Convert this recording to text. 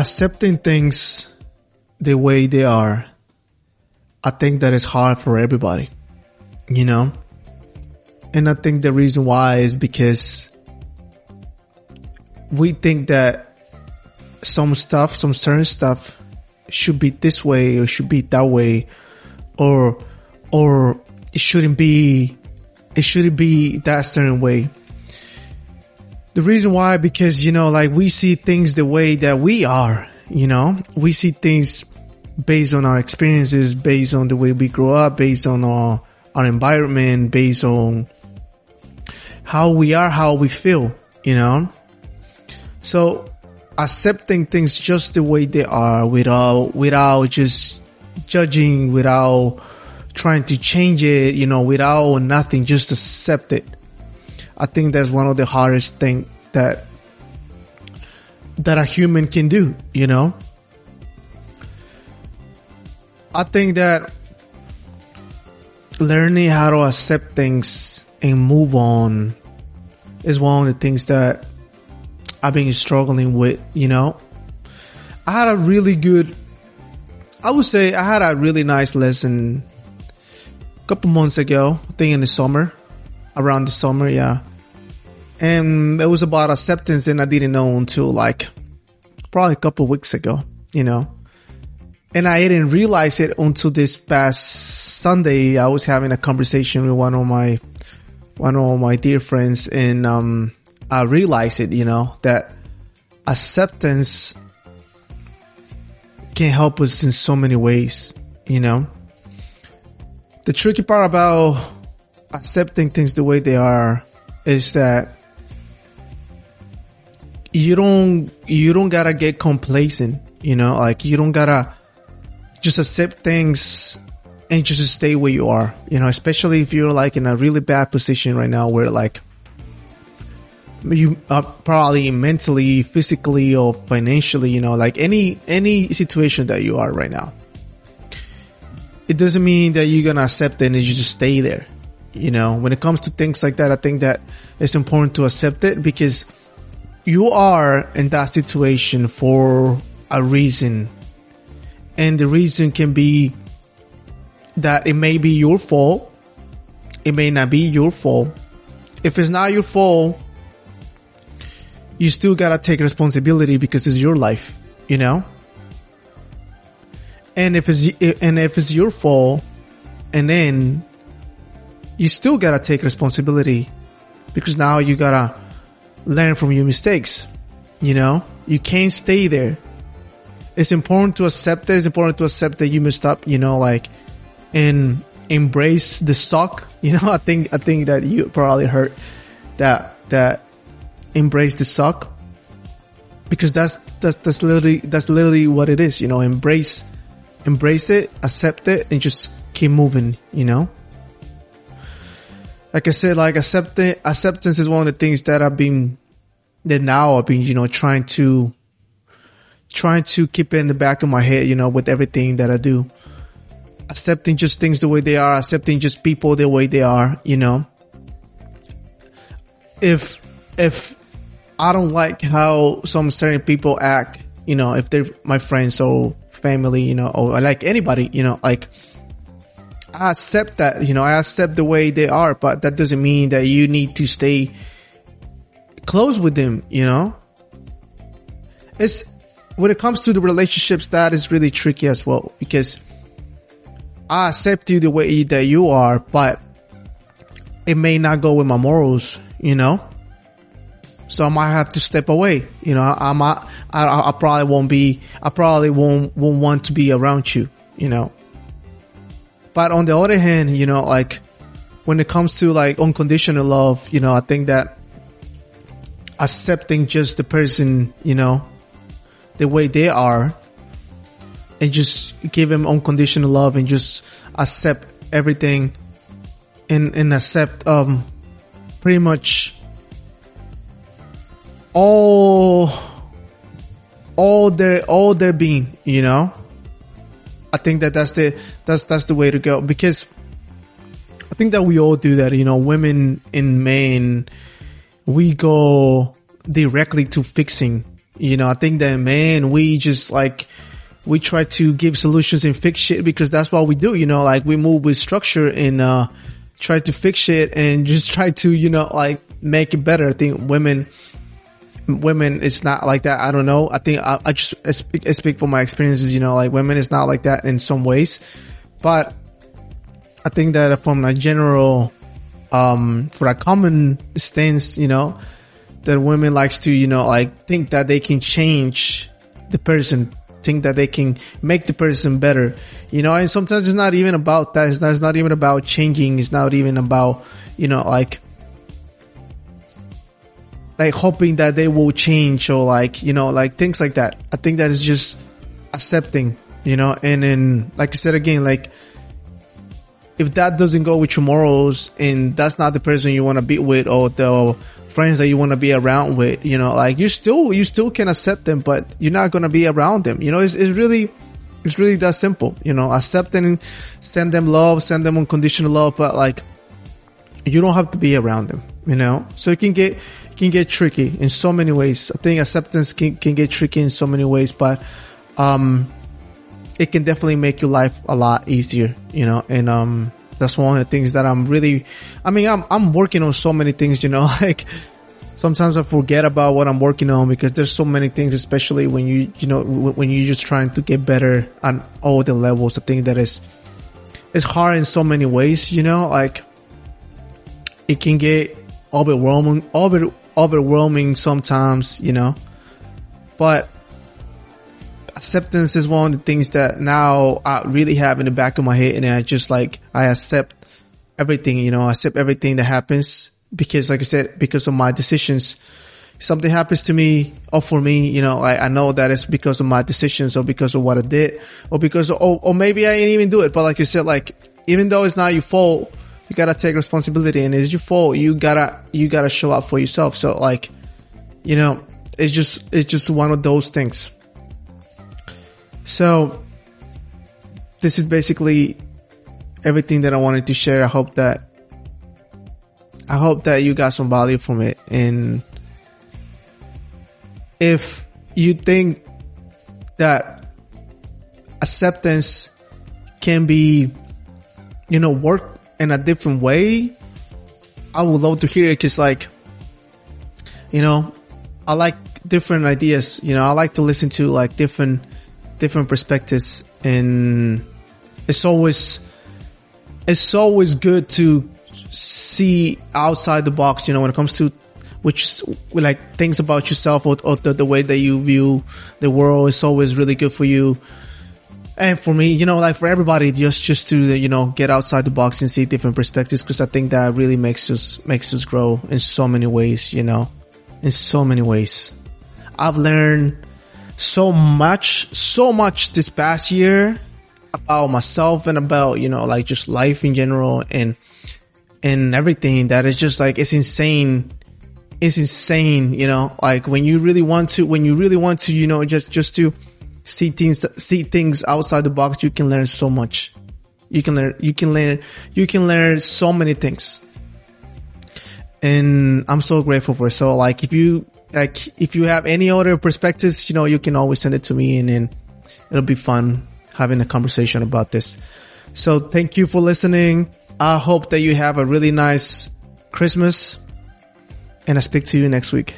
accepting things the way they are, I think that is hard for everybody, you know? And I think the reason why is because we think that some stuff, some certain stuff should be this way or should be that way or, or it shouldn't be, it shouldn't be that certain way. The reason why, because, you know, like we see things the way that we are, you know, we see things based on our experiences, based on the way we grow up, based on our, our environment, based on how we are, how we feel, you know? So accepting things just the way they are without, without just judging, without trying to change it, you know, without nothing, just accept it. I think that's one of the hardest thing that, that a human can do, you know? I think that learning how to accept things and move on is one of the things that I've been struggling with, you know. I had a really good, I would say I had a really nice lesson a couple months ago, I think in the summer, around the summer, yeah. And it was about acceptance and I didn't know until like probably a couple weeks ago, you know. And I didn't realize it until this past Sunday. I was having a conversation with one of my, one of my dear friends and, um, I realized it, you know, that acceptance can help us in so many ways, you know. The tricky part about accepting things the way they are is that you don't, you don't gotta get complacent, you know, like you don't gotta, just accept things and just stay where you are, you know, especially if you're like in a really bad position right now where like you are probably mentally, physically or financially, you know, like any, any situation that you are right now. It doesn't mean that you're to accept it and you just stay there. You know, when it comes to things like that, I think that it's important to accept it because you are in that situation for a reason and the reason can be that it may be your fault. It may not be your fault. If it's not your fault, you still gotta take responsibility because it's your life, you know? And if it's, and if it's your fault, and then you still gotta take responsibility because now you gotta learn from your mistakes, you know? You can't stay there it's important to accept it. It's important to accept that you messed up, you know, like, and embrace the suck. You know, I think, I think that you probably heard that, that embrace the suck because that's, that's, that's literally, that's literally what it is, you know, embrace, embrace it, accept it and just keep moving, you know? Like I said, like acceptance, acceptance is one of the things that I've been, that now I've been, you know, trying to, trying to keep it in the back of my head, you know, with everything that I do. Accepting just things the way they are, accepting just people the way they are, you know. If, if I don't like how some certain people act, you know, if they're my friends or family, you know, or like anybody, you know, like, I accept that, you know, I accept the way they are, but that doesn't mean that you need to stay close with them, you know? It's, when it comes to the relationships, that is really tricky as well because I accept you the way that you are, but it may not go with my morals, you know? So I might have to step away. You know, I might, I, I probably won't be, I probably won't, won't want to be around you, you know? But on the other hand, you know, like when it comes to like unconditional love, you know, I think that accepting just the person, you know, the way they are and just give them unconditional love and just accept everything and, and accept, um, pretty much all, all their, all their being, you know? I think that that's the, that's, that's the way to go because I think that we all do that, you know, women in men, we go directly to fixing You know, I think that man, we just like, we try to give solutions and fix shit because that's what we do. You know, like we move with structure and, uh, try to fix shit and just try to, you know, like make it better. I think women, women, it's not like that. I don't know. I think I, I just I speak, I speak from my experiences, you know, like women is not like that in some ways, but I think that from a general, um, for a common stance, you know, that women likes to, you know, like think that they can change the person, think that they can make the person better, you know, and sometimes it's not even about that. It's not, it's not even about changing. It's not even about, you know, like, like hoping that they will change or like, you know, like things like that. I think that is just accepting, you know, and then, like I said again, like, if that doesn't go with morals and that's not the person you want to be with or the friends that you want to be around with, you know, like you still, you still can accept them, but you're not going to be around them. You know, it's, it's really, it's really that simple, you know, accept and send them love, send them unconditional love, but like, you don't have to be around them, you know, so you can get, can get tricky in so many ways. I think acceptance can, can get tricky in so many ways, but, um, it can definitely make your life a lot easier, you know, and, um, that's one of the things that I'm really, I mean, I'm, I'm working on so many things, you know, like sometimes I forget about what I'm working on because there's so many things, especially when you, you know, when you're just trying to get better on all the levels. I think that is, it's hard in so many ways, you know, like it can get overwhelming, over, overwhelming sometimes, you know, but acceptance is one of the things that now I really have in the back of my head and I just like, I accept everything, you know, I accept everything that happens because like I said, because of my decisions, something happens to me or for me, you know, I, I know that it's because of my decisions or because of what I did or because, or, or maybe I didn't even do it. But like you said, like, even though it's not your fault, you gotta take responsibility and it's your fault. You gotta, you gotta show up for yourself. So like, you know, it's just, it's just one of those things. So this is basically everything that I wanted to share. I hope that I hope that you got some value from it. And if you think that acceptance can be, you know, work in a different way, I would love to hear it because like, you know, I like different ideas. You know, I like to listen to like different different perspectives. And it's always it's always good to see outside the box you know when it comes to which like things about yourself or, or the, the, way that you view the world. Is always really good for you and for me you know like for everybody just just to you know get outside the box and see different perspectives because i think that really makes us makes us grow in so many ways you know in so many ways i've learned so much, so much this past year about myself and about, you know, like just life in general and, and everything that is just like, it's insane. It's insane, you know, like when you really want to, when you really want to, you know, just, just to see things, see things outside the box, you can learn so much. You can learn, you can learn, you can learn so many things. And I'm so grateful for it. So like if you like if you have any other perspectives, you know, you can always send it to me and then it'll be fun having a conversation about this. So thank you for listening. I hope that you have a really nice Christmas and I speak to you next week.